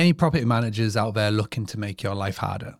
Any property managers out there looking to make your life harder?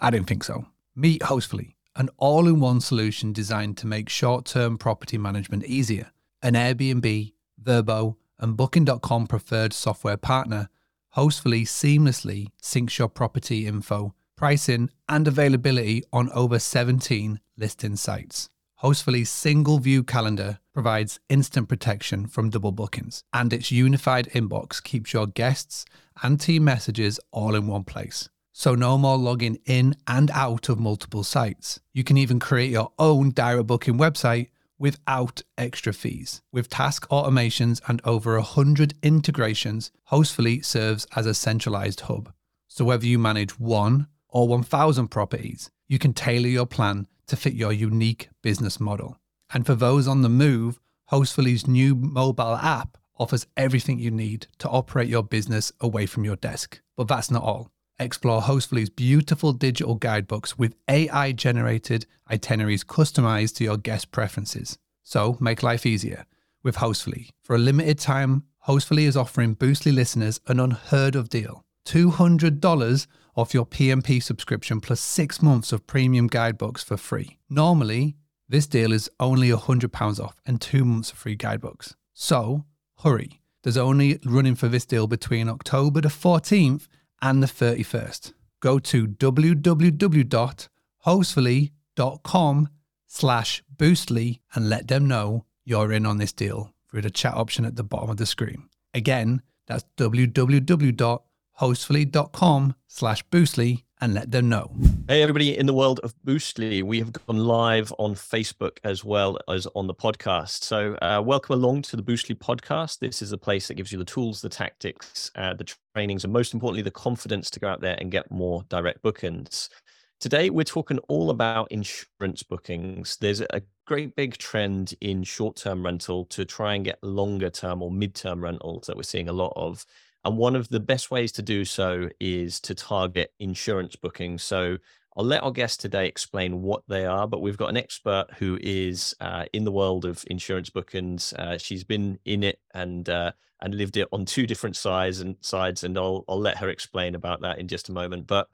I don't think so. Meet Hostfully, an all in one solution designed to make short term property management easier. An Airbnb, Vrbo, and Booking.com preferred software partner, Hostfully seamlessly syncs your property info, pricing, and availability on over 17 listing sites. Hostfully's single view calendar provides instant protection from double bookings, and its unified inbox keeps your guests and team messages all in one place. So, no more logging in and out of multiple sites. You can even create your own direct booking website without extra fees. With task automations and over 100 integrations, Hostfully serves as a centralized hub. So, whether you manage one or 1,000 properties, you can tailor your plan to fit your unique business model. And for those on the move, Hostfully's new mobile app offers everything you need to operate your business away from your desk. But that's not all. Explore Hostfully's beautiful digital guidebooks with AI generated itineraries customized to your guest preferences. So make life easier with Hostfully. For a limited time, Hostfully is offering Boostly listeners an unheard of deal $200 off your PMP subscription plus six months of premium guidebooks for free. Normally, this deal is only £100 off and two months of free guidebooks. So hurry. There's only running for this deal between October the 14th and the 31st. Go to www.hostfully.com slash boostly and let them know you're in on this deal through the chat option at the bottom of the screen. Again, that's www.hostfully.com slash boostly and let them know. Hey, everybody in the world of Boostly. We have gone live on Facebook as well as on the podcast. So, uh, welcome along to the Boostly podcast. This is a place that gives you the tools, the tactics, uh, the trainings, and most importantly, the confidence to go out there and get more direct bookings. Today, we're talking all about insurance bookings. There's a great big trend in short term rental to try and get longer term or mid term rentals that we're seeing a lot of. And one of the best ways to do so is to target insurance bookings. So I'll let our guest today explain what they are, but we've got an expert who is uh, in the world of insurance bookings. Uh, she's been in it and uh, and lived it on two different sides and sides, and I'll I'll let her explain about that in just a moment. But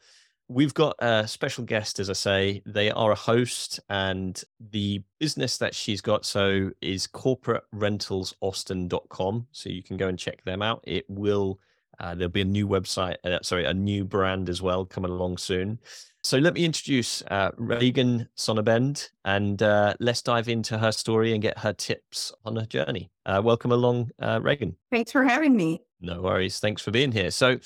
we've got a special guest, as I say. They are a host, and the business that she's got so is corporaterentalsaustin.com. So you can go and check them out. It will uh, there'll be a new website, uh, sorry, a new brand as well coming along soon. So let me introduce uh, Regan Sonnabend and uh, let's dive into her story and get her tips on her journey. Uh, welcome along, uh, Regan. Thanks for having me. No worries. Thanks for being here. So,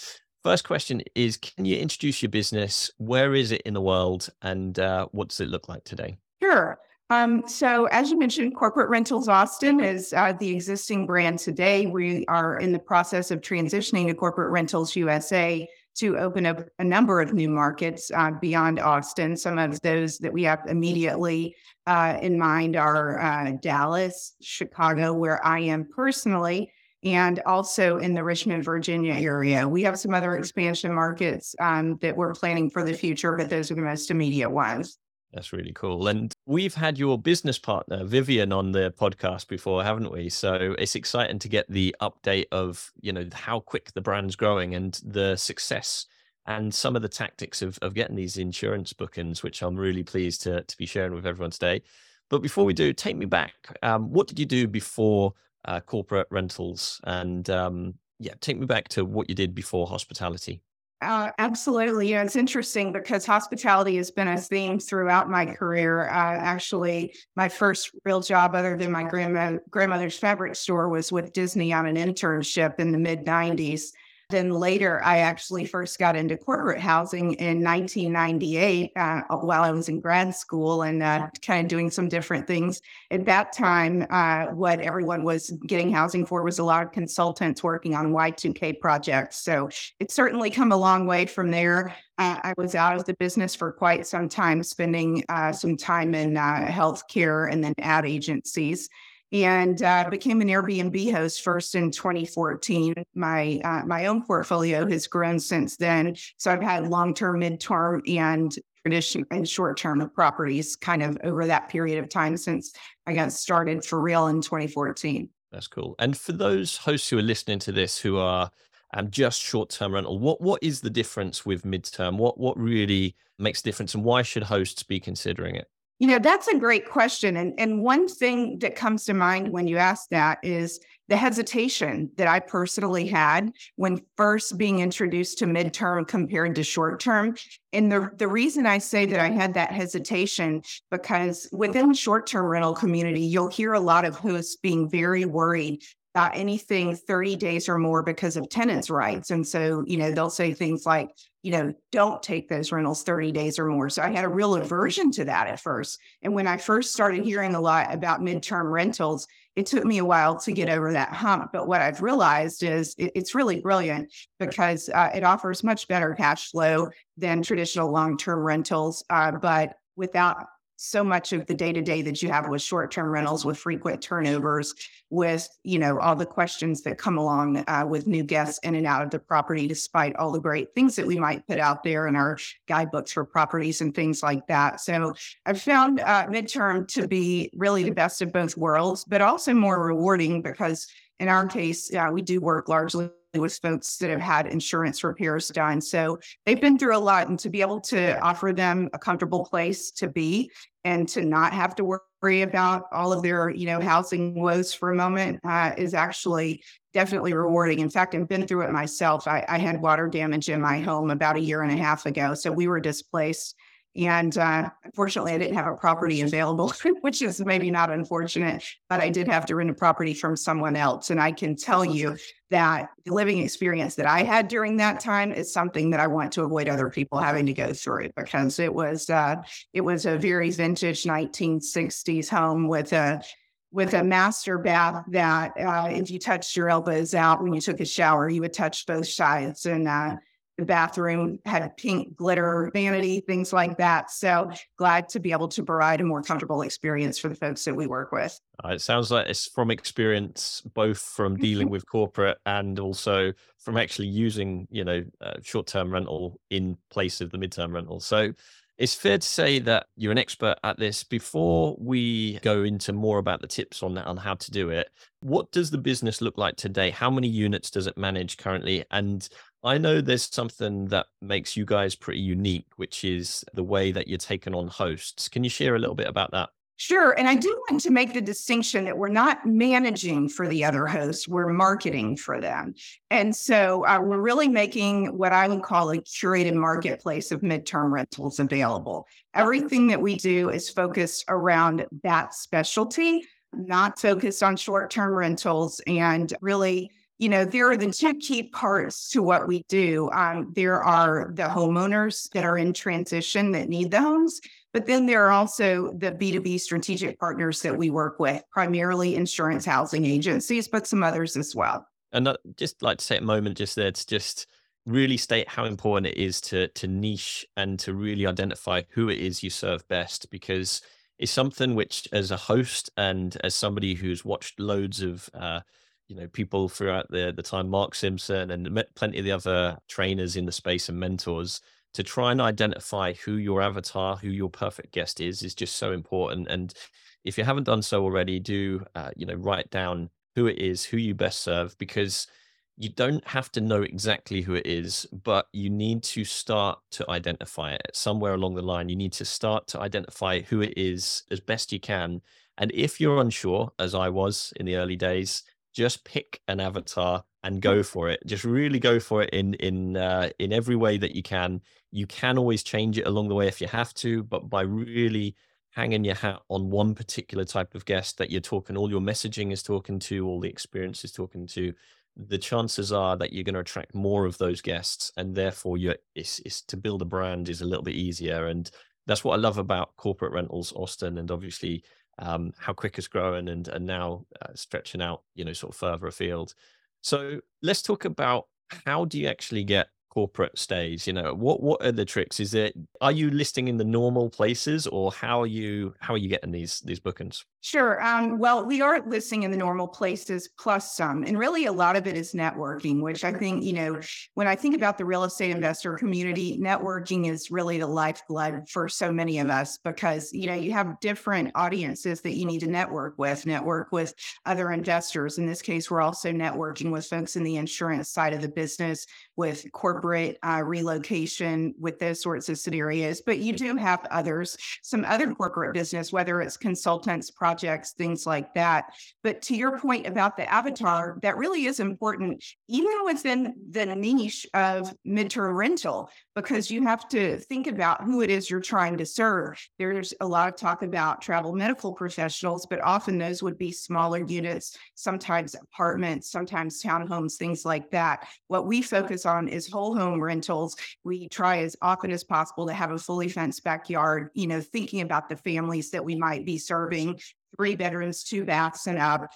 first question is Can you introduce your business? Where is it in the world? And what does it look like today? Sure. Um, so, as you mentioned, Corporate Rentals Austin is uh, the existing brand today. We are in the process of transitioning to Corporate Rentals USA to open up a number of new markets uh, beyond Austin. Some of those that we have immediately uh, in mind are uh, Dallas, Chicago, where I am personally, and also in the Richmond, Virginia area. We have some other expansion markets um, that we're planning for the future, but those are the most immediate ones. That's really cool. And we've had your business partner, Vivian, on the podcast before, haven't we? So it's exciting to get the update of, you know, how quick the brand's growing and the success and some of the tactics of, of getting these insurance bookings, which I'm really pleased to, to be sharing with everyone today. But before we do, take me back. Um, what did you do before uh, corporate rentals? And um, yeah, take me back to what you did before hospitality. Uh, absolutely. Yeah, it's interesting because hospitality has been a theme throughout my career. Uh, actually, my first real job, other than my grandma, grandmother's fabric store, was with Disney on an internship in the mid 90s. Then later, I actually first got into corporate housing in 1998 uh, while I was in grad school and uh, kind of doing some different things. At that time, uh, what everyone was getting housing for was a lot of consultants working on Y2K projects. So it's certainly come a long way from there. Uh, I was out of the business for quite some time, spending uh, some time in uh, healthcare and then ad agencies and uh, became an Airbnb host first in 2014. My uh, my own portfolio has grown since then, so I've had long term, mid term, and traditional and short term properties kind of over that period of time since I got started for real in 2014. That's cool. And for those hosts who are listening to this who are um, just short-term rental. What what is the difference with midterm? What what really makes a difference, and why should hosts be considering it? You know, that's a great question. And, and one thing that comes to mind when you ask that is the hesitation that I personally had when first being introduced to midterm compared to short term. And the, the reason I say that I had that hesitation, because within short term rental community, you'll hear a lot of hosts being very worried about anything 30 days or more because of tenants' rights. And so, you know, they'll say things like, you know, don't take those rentals 30 days or more. So I had a real aversion to that at first. And when I first started hearing a lot about midterm rentals, it took me a while to get over that hump. But what I've realized is it, it's really brilliant because uh, it offers much better cash flow than traditional long term rentals, uh, but without so much of the day to day that you have with short term rentals, with frequent turnovers, with you know all the questions that come along uh, with new guests in and out of the property, despite all the great things that we might put out there in our guidebooks for properties and things like that. So I've found uh, midterm to be really the best of both worlds, but also more rewarding because in our case, uh, we do work largely with folks that have had insurance repairs done. So they've been through a lot and to be able to offer them a comfortable place to be and to not have to worry about all of their, you know, housing woes for a moment uh, is actually definitely rewarding. In fact, I've been through it myself. I, I had water damage in my home about a year and a half ago. So we were displaced and uh, unfortunately, I didn't have a property available, which is maybe not unfortunate, but I did have to rent a property from someone else. And I can tell you that the living experience that I had during that time is something that I want to avoid other people having to go through because it was uh, it was a very vintage 1960s home with a with a master bath that uh, if you touched your elbows out when you took a shower, you would touch both sides. And uh, the bathroom had pink glitter vanity, things like that. So glad to be able to provide a more comfortable experience for the folks that we work with. Uh, it sounds like it's from experience, both from dealing with corporate and also from actually using, you know, uh, short-term rental in place of the midterm rental. So it's fair to say that you're an expert at this. Before we go into more about the tips on on how to do it, what does the business look like today? How many units does it manage currently? And I know there's something that makes you guys pretty unique, which is the way that you're taking on hosts. Can you share a little bit about that? Sure. And I do want to make the distinction that we're not managing for the other hosts, we're marketing for them. And so uh, we're really making what I would call a curated marketplace of midterm rentals available. Everything that we do is focused around that specialty, not focused on short term rentals and really you know, there are the two key parts to what we do. Um, there are the homeowners that are in transition that need the homes, but then there are also the B2B strategic partners that we work with, primarily insurance housing agencies, but some others as well. And I'd just like to take a moment just there to just really state how important it is to to niche and to really identify who it is you serve best because it's something which as a host and as somebody who's watched loads of uh, you know people throughout the the time mark simpson and plenty of the other trainers in the space and mentors to try and identify who your avatar who your perfect guest is is just so important. And if you haven't done so already do uh, you know write down who it is who you best serve because you don't have to know exactly who it is but you need to start to identify it. Somewhere along the line you need to start to identify who it is as best you can. And if you're unsure as i was in the early days just pick an avatar and go for it. Just really go for it in in uh, in every way that you can. You can always change it along the way if you have to but by really hanging your hat on one particular type of guest that you're talking all your messaging is talking to all the experience is talking to the chances are that you're going to attract more of those guests and therefore you're it's, it's to build a brand is a little bit easier. And that's what i love about corporate rentals austin and obviously um, how quick it's growing and and now uh, stretching out you know sort of further afield. So let's talk about how do you actually get corporate stays you know what what are the tricks? Is it are you listing in the normal places or how are you how are you getting these these bookings Sure. Um, well, we are listing in the normal places plus some. And really, a lot of it is networking, which I think, you know, when I think about the real estate investor community, networking is really the lifeblood for so many of us because, you know, you have different audiences that you need to network with, network with other investors. In this case, we're also networking with folks in the insurance side of the business, with corporate uh, relocation, with those sorts of scenarios. But you do have others, some other corporate business, whether it's consultants, projects, things like that. But to your point about the avatar, that really is important, even within the niche of midterm rental, because you have to think about who it is you're trying to serve. There's a lot of talk about travel medical professionals, but often those would be smaller units, sometimes apartments, sometimes townhomes, things like that. What we focus on is whole home rentals. We try as often as possible to have a fully fenced backyard, you know, thinking about the families that we might be serving three bedrooms, two baths, and up.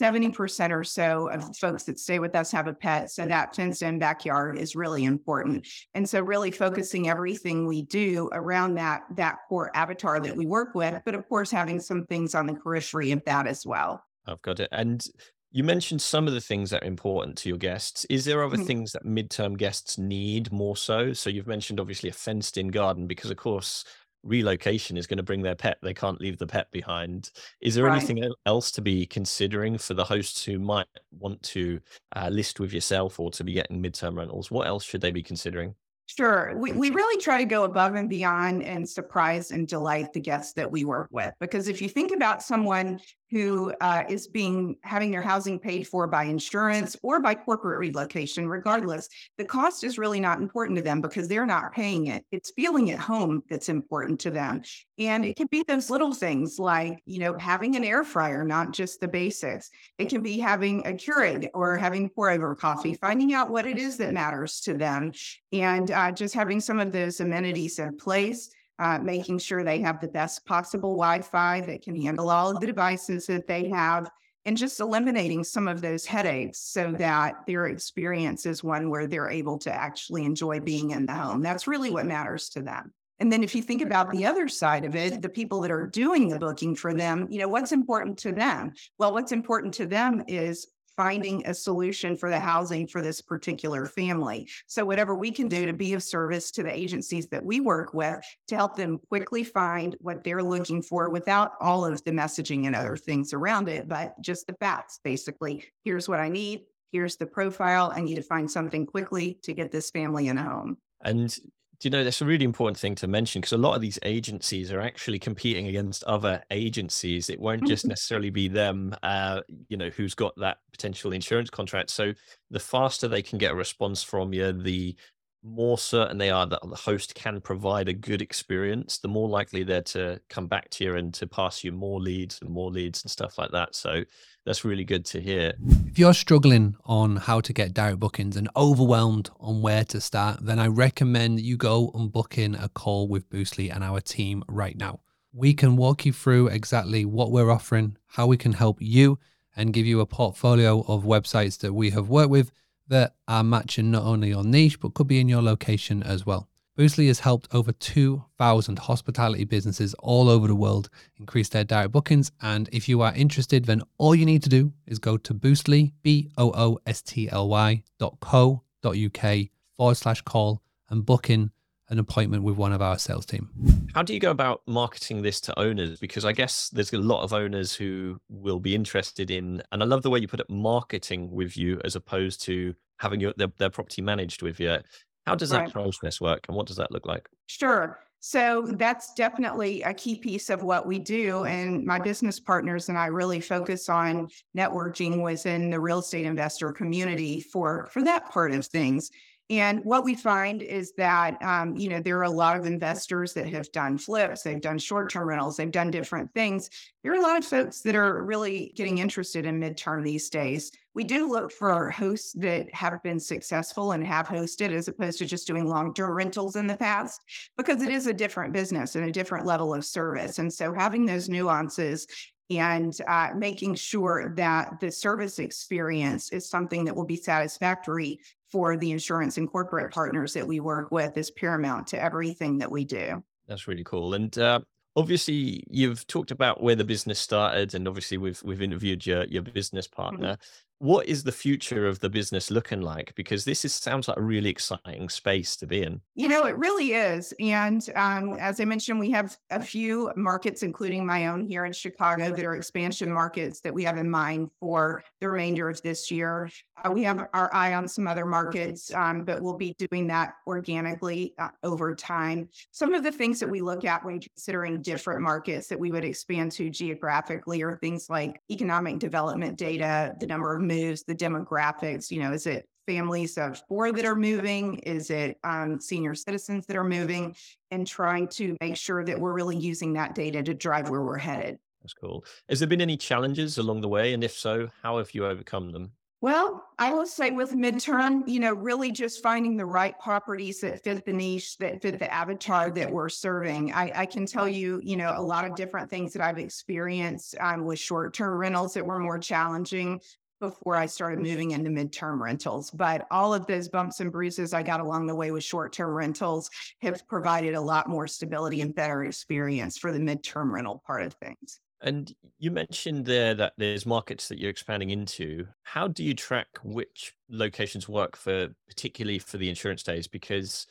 70% or so of folks that stay with us have a pet. So that fenced in backyard is really important. And so really focusing everything we do around that, that core avatar that we work with, but of course having some things on the periphery of that as well. I've got it. And you mentioned some of the things that are important to your guests. Is there other mm-hmm. things that midterm guests need more so? So you've mentioned obviously a fenced in garden because of course relocation is going to bring their pet. They can't leave the pet behind. Is there right. anything else to be considering for the hosts who might want to uh, list with yourself or to be getting midterm rentals? What else should they be considering? Sure. We, we really try to go above and beyond and surprise and delight the guests that we work with. Because if you think about someone who uh, is being having their housing paid for by insurance or by corporate relocation, regardless, the cost is really not important to them because they're not paying it. It's feeling at home that's important to them. And it can be those little things like, you know, having an air fryer, not just the basics. It can be having a Keurig or having pour over coffee, finding out what it is that matters to them, and uh, just having some of those amenities in place uh, making sure they have the best possible Wi Fi that can handle all of the devices that they have, and just eliminating some of those headaches so that their experience is one where they're able to actually enjoy being in the home. That's really what matters to them. And then if you think about the other side of it, the people that are doing the booking for them, you know, what's important to them? Well, what's important to them is finding a solution for the housing for this particular family. So, whatever we can do to be of service to the agencies that we work with to help them quickly find what they're looking for without all of the messaging and other things around it, but just the facts basically. Here's what I need. Here's the profile. I need to find something quickly to get this family in a home. And you know that's a really important thing to mention because a lot of these agencies are actually competing against other agencies it won't just mm-hmm. necessarily be them uh, you know who's got that potential insurance contract so the faster they can get a response from you the more certain they are that the host can provide a good experience, the more likely they're to come back to you and to pass you more leads and more leads and stuff like that. So that's really good to hear. If you're struggling on how to get direct bookings and overwhelmed on where to start, then I recommend you go and book in a call with Boostly and our team right now. We can walk you through exactly what we're offering, how we can help you, and give you a portfolio of websites that we have worked with that are matching not only your niche, but could be in your location as well. Boostly has helped over 2,000 hospitality businesses all over the world increase their direct bookings. And if you are interested, then all you need to do is go to Boostly, B O O S T L Y dot co dot UK forward slash call and book in an appointment with one of our sales team. How do you go about marketing this to owners? Because I guess there's a lot of owners who will be interested in, and I love the way you put it, marketing with you as opposed to having your, their, their property managed with you. How does that right. process work and what does that look like? Sure. So that's definitely a key piece of what we do. And my business partners and I really focus on networking within the real estate investor community for, for that part of things. And what we find is that, um, you know, there are a lot of investors that have done flips, they've done short term rentals, they've done different things. There are a lot of folks that are really getting interested in midterm these days. We do look for hosts that have been successful and have hosted as opposed to just doing long term rentals in the past, because it is a different business and a different level of service. And so having those nuances and uh, making sure that the service experience is something that will be satisfactory for the insurance and corporate partners that we work with is paramount to everything that we do. That's really cool. And uh, obviously you've talked about where the business started and obviously we've we've interviewed your your business mm-hmm. partner what is the future of the business looking like? Because this is sounds like a really exciting space to be in. You know, it really is. And um, as I mentioned, we have a few markets, including my own here in Chicago, that are expansion markets that we have in mind for the remainder of this year. Uh, we have our eye on some other markets, um, but we'll be doing that organically uh, over time. Some of the things that we look at when considering different markets that we would expand to geographically are things like economic development data, the number of moves, the demographics, you know, is it families of four that are moving? Is it um, senior citizens that are moving? And trying to make sure that we're really using that data to drive where we're headed. That's cool. Has there been any challenges along the way? And if so, how have you overcome them? Well, I will say with midterm, you know, really just finding the right properties that fit the niche, that fit the avatar that we're serving. I, I can tell you, you know, a lot of different things that I've experienced um, with short term rentals that were more challenging before I started moving into midterm rentals. But all of those bumps and bruises I got along the way with short term rentals have provided a lot more stability and better experience for the midterm rental part of things. And you mentioned there that there's markets that you're expanding into. How do you track which locations work for, particularly for the insurance days? Because,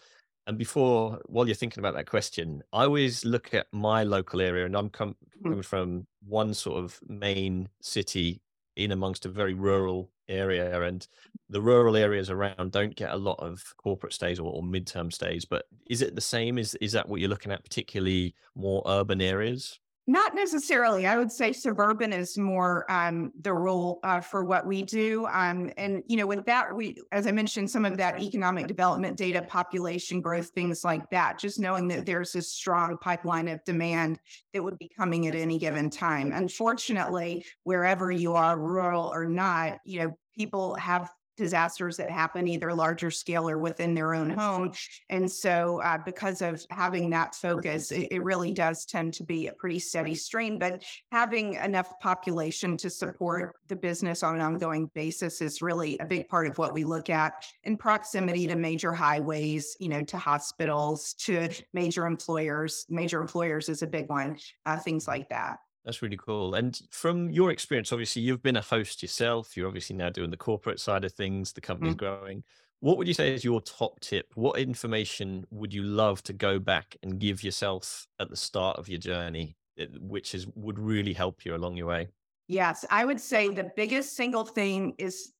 and before, while you're thinking about that question, I always look at my local area, and I'm com- hmm. coming from one sort of main city in amongst a very rural area, and the rural areas around don't get a lot of corporate stays or, or midterm stays. But is it the same? Is is that what you're looking at, particularly more urban areas? Not necessarily. I would say suburban is more um, the rule uh, for what we do. Um, and, you know, with that, we, as I mentioned, some of that economic development data, population growth, things like that, just knowing that there's a strong pipeline of demand that would be coming at any given time. Unfortunately, wherever you are, rural or not, you know, people have disasters that happen either larger scale or within their own home. And so, uh, because of having that focus, it, it, really does tend to be a pretty steady stream. But having enough population to support the business on an ongoing basis is really a big part of what we look at in proximity to major highways, you know, to hospitals, to major employers. Major employers is a big one, uh, things like that. That's really cool. And from your experience, obviously, you've been a host yourself. You're obviously now doing the corporate side of things. The company's mm-hmm. growing. What would you say is your top tip? What information would you love to go back and give yourself at the start of your journey, eh, which is would really help you along your way? Yes, I would say the biggest single thing is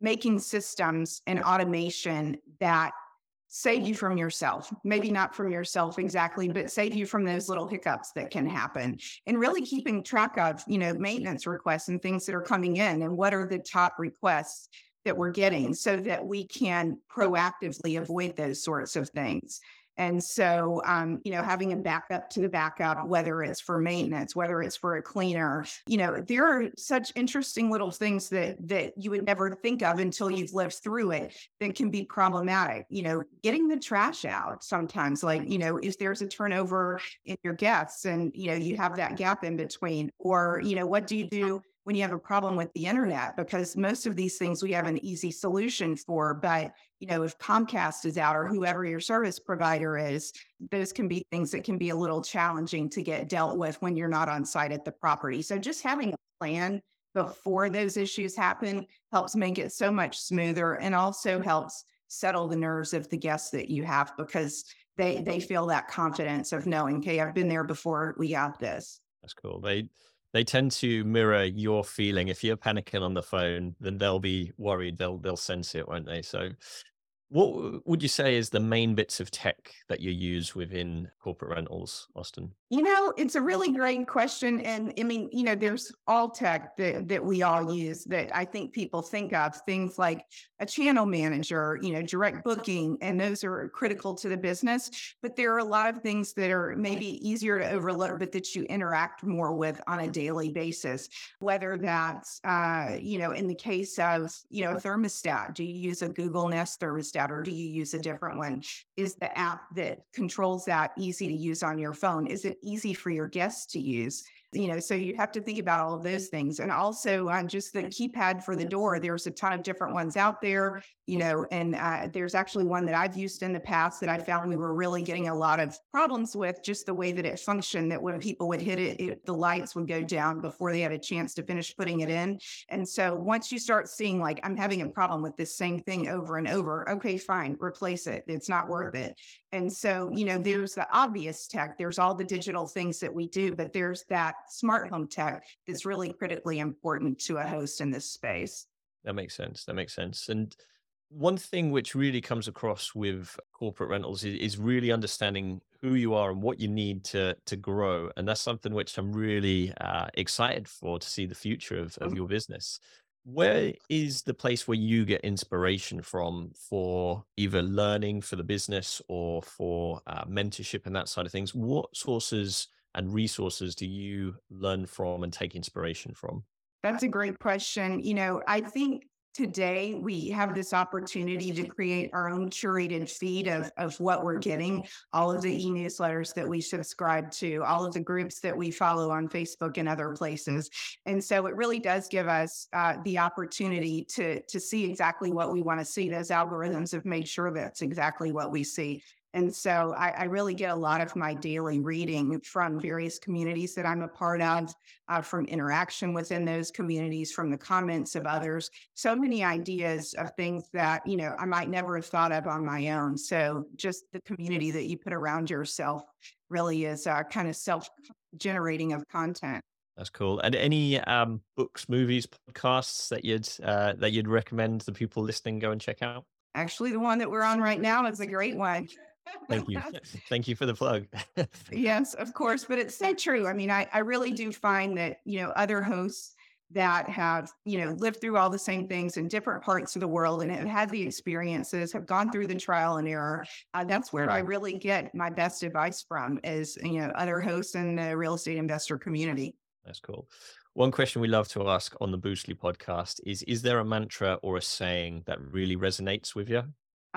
making systems and automation that save you from yourself. Maybe not from yourself exactly, but save you from those little hiccups that can happen. And really keeping track of, you know, maintenance requests and things that are coming in and what are the top requests that we're getting so that we can proactively avoid those sorts of things. And so, um, you know, having a backup to the backup, whether it's for maintenance, whether it's for a cleaner, you know, there are such interesting little things that that you would never think of until you've lived through it that can be problematic. You know, getting the trash out sometimes, like, you know, if there's a turnover in your guests and, you know, you have that gap in between, or, you know, what do you do? When you have a problem with the internet because most of these things we have an easy solution for but you know if comcast is out or whoever your service provider is those can be things that can be a little challenging to get dealt with when you're not on site at the property. So just having a plan before those issues happen helps make it so much smoother and also helps settle the nerves of the guests that you have because they they feel that confidence of knowing okay i've been there before we got this. That's cool. They they tend to mirror your feeling. If you're panicking on the phone, then they'll be worried. They'll they'll sense it, won't they? So what would you say is the main bits of tech that you use within corporate rentals, Austin? You know, it's a really great question. And I mean, you know, there's all tech that, that we all use that I think people think of things like a channel manager, you know, direct booking, and those are critical to the business. But there are a lot of things that are maybe easier to overlook, but that you interact more with on a daily basis. Whether that's, uh, you know, in the case of, you know, a thermostat, do you use a Google Nest thermostat? or do you use a different one? Is the app that controls that easy to use on your phone? Is it easy for your guests to use? You know, so you have to think about all of those things. And also on uh, just the keypad for the door, there's a ton of different ones out there, you know, and uh, there's actually one that I've used in the past that I found we were really getting a lot of problems with just the way that it functioned, that when people would hit it, it the lights would go down before they had a chance to finish putting it in. And so once you start seeing like, I'm having a problem with this same thing over and over, okay, fine, replace it. It's not worth it. And so, you know, there's the obvious tech, there's all the digital things that we do, but there's that smart home tech is really critically important to a host in this space. That makes sense. That makes sense. And one thing which really comes across with corporate rentals is, is, really understanding who you are and what you need to to grow and that's something which i'm really uh, excited for to see the future of, of mm-hmm. your business where is the place where you get inspiration from for either learning for the business or for uh, mentorship and that side of things what sources and resources do you learn from and take inspiration from that's a great question you know i think today we have this opportunity to create our own curated feed of, of what we're getting, all of the e-newsletters that we subscribe to, all of the groups that we follow on Facebook and other places. And so it really does give us uh, the opportunity to, to see exactly what we want to see. Those algorithms have made sure that's exactly what we see. And so I, I, really get a lot of my daily reading from various communities that I'm a part of, uh, from interaction within those communities, from the comments of others. So many ideas of things that, you know, I might never have thought of on my own. So just the community that you put around yourself really is uh, kind of self generating of content. That's cool. And any um, books, movies, podcasts that you'd uh, that you'd recommend the people listening go and check out? Actually, the one that we're on right now is a great one. Thank you. Thank you for the plug. yes, of course. But it's so true. I mean, I, I really do find that, you know, other hosts that have, you know, lived through all the same things in different parts of the world and have had the experiences, have gone through the trial and error. Uh, that's where I really get my best advice from is, you know, other hosts in the real estate investor community. That's cool. One question we love to ask on the Boostly podcast is Is there a mantra or a saying that really resonates with you?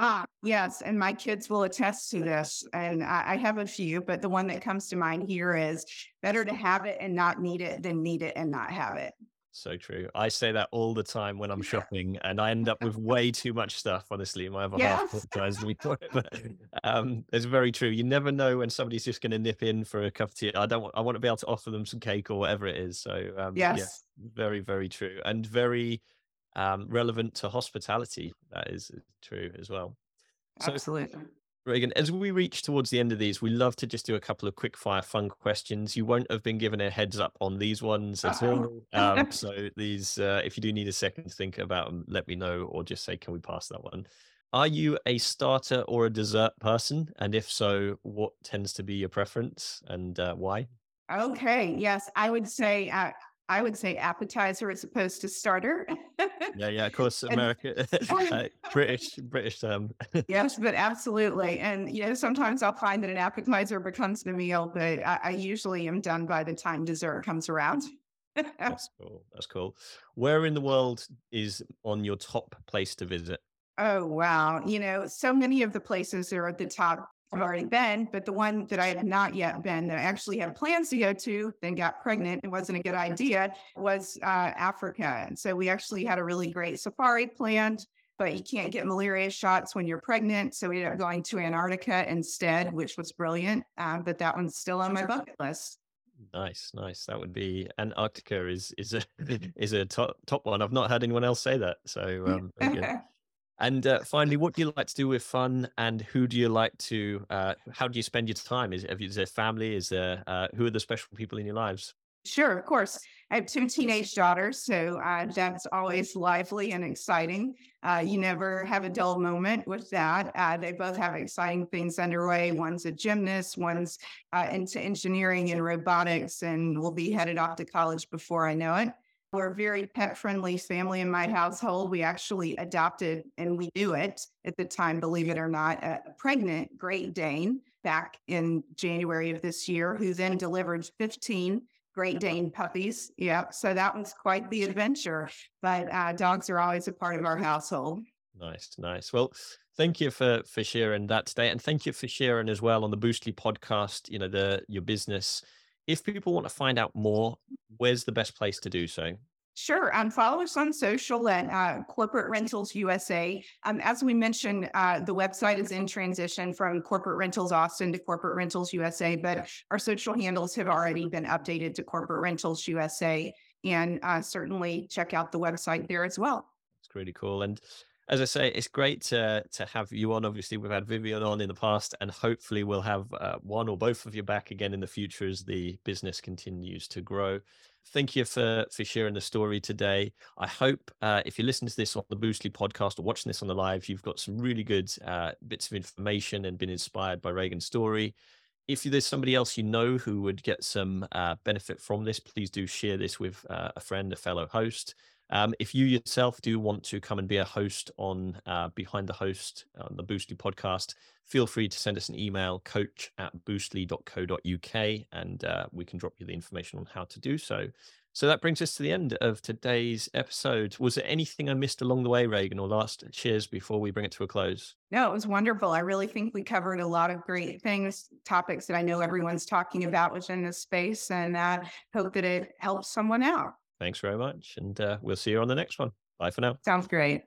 Ah, yes. And my kids will attest to this. And I, I, have a few, but the one that comes to mind here is better to have it and not need it than need it and not have it. So true. I say that all the time when I'm shopping, and I end up with way too much stuff. Honestly, my other yes. half tries me for it, but um, it's very true. You never know when somebody's just going to nip in for a cup of tea. I don't. Want, I want to be able to offer them some cake or whatever it is. So um, yes, yeah, very, very true, and very um, relevant to hospitality. That is true as well. So, Absolutely. Regan, as we reach towards the end of these, we love to just do a couple of quick fire fun questions. You won't have been given a heads up on these ones at all. Um, so these, uh, if you do need a second to think about them, let me know or just say, can we pass that one? Are you a starter or a dessert person? And if so, what tends to be your preference and uh, why? Okay. Yes, I would say uh, I would say appetizer as opposed to starter. yeah, yeah, of course, America, uh, British, British term. yes, but absolutely, and you know, sometimes I'll find that an appetizer becomes the meal, but I, I usually am done by the time dessert comes around. That's cool. That's cool. Where in the world is on your top place to visit? Oh wow! You know, so many of the places are at the top I've already been, but the one that I had not yet been that I actually had plans to go to, then got pregnant, it wasn't a good idea, was uh, Africa. And so we actually had a really great safari planned, but you can't get malaria shots when you're pregnant. So we ended up going to Antarctica instead, which was brilliant. Uh, but that one's still on my bucket list. Nice, nice. That would be Antarctica is is a is a top top one. I've not heard anyone else say that. So um, And uh, finally, what do you like to do with fun, and who do you like to? Uh, how do you spend your time? Is, is there family? Is there uh, who are the special people in your lives? Sure, of course. I have two teenage daughters, so uh, that's always lively and exciting. Uh, you never have a dull moment with that. Uh, they both have exciting things underway. One's a gymnast, one's into engineering and robotics, and will be headed off to college before I know it. We're very pet friendly family in my household. We actually adopted, and we knew it at the time, believe it or not, a pregnant Great Dane back in January of this year, who then delivered 15 Great Dane puppies. Yeah. So that was quite the adventure. But uh, dogs are always a part of our household. Nice, nice. Well, thank you for for sharing that today, and thank you for sharing as well on the Boostly podcast. You know the your business if people want to find out more, where's the best place to do so? Sure. Um, follow us on social at uh, Corporate Rentals USA. Um, as we mentioned, uh, the website is in transition from Corporate Rentals Austin to Corporate Rentals USA, but our social handles have already been updated to Corporate Rentals USA. And uh, certainly check out the website there as well. It's really cool. And as I say, it's great to to have you on. Obviously, we've had Vivian on in the past, and hopefully, we'll have uh, one or both of you back again in the future as the business continues to grow thank you for for sharing the story today. I hope uh, if you listen to this on the Boostly podcast or watching this on the live, you've got some really good uh, bits of information and been inspired by Regan's story. If there's somebody else you know who would get some uh, benefit from this, please do share this with uh, a friend, a fellow host. Um, if you yourself do want to come and be a host on uh, Behind the Host on the Boostly podcast, feel free to send us an email, coach at boostly.co.uk, and uh, we can drop you the information on how to do so. So that brings us to the end of today's episode. Was there anything I missed along the way, Regan, or last cheers before we bring it to a close? No, it was wonderful. I really think we covered a lot of great things, topics that I know everyone's talking about within this space, and uh, hope that it helps someone out. Thanks very much. And uh, we'll see you on the next one. Bye for now. Sounds great.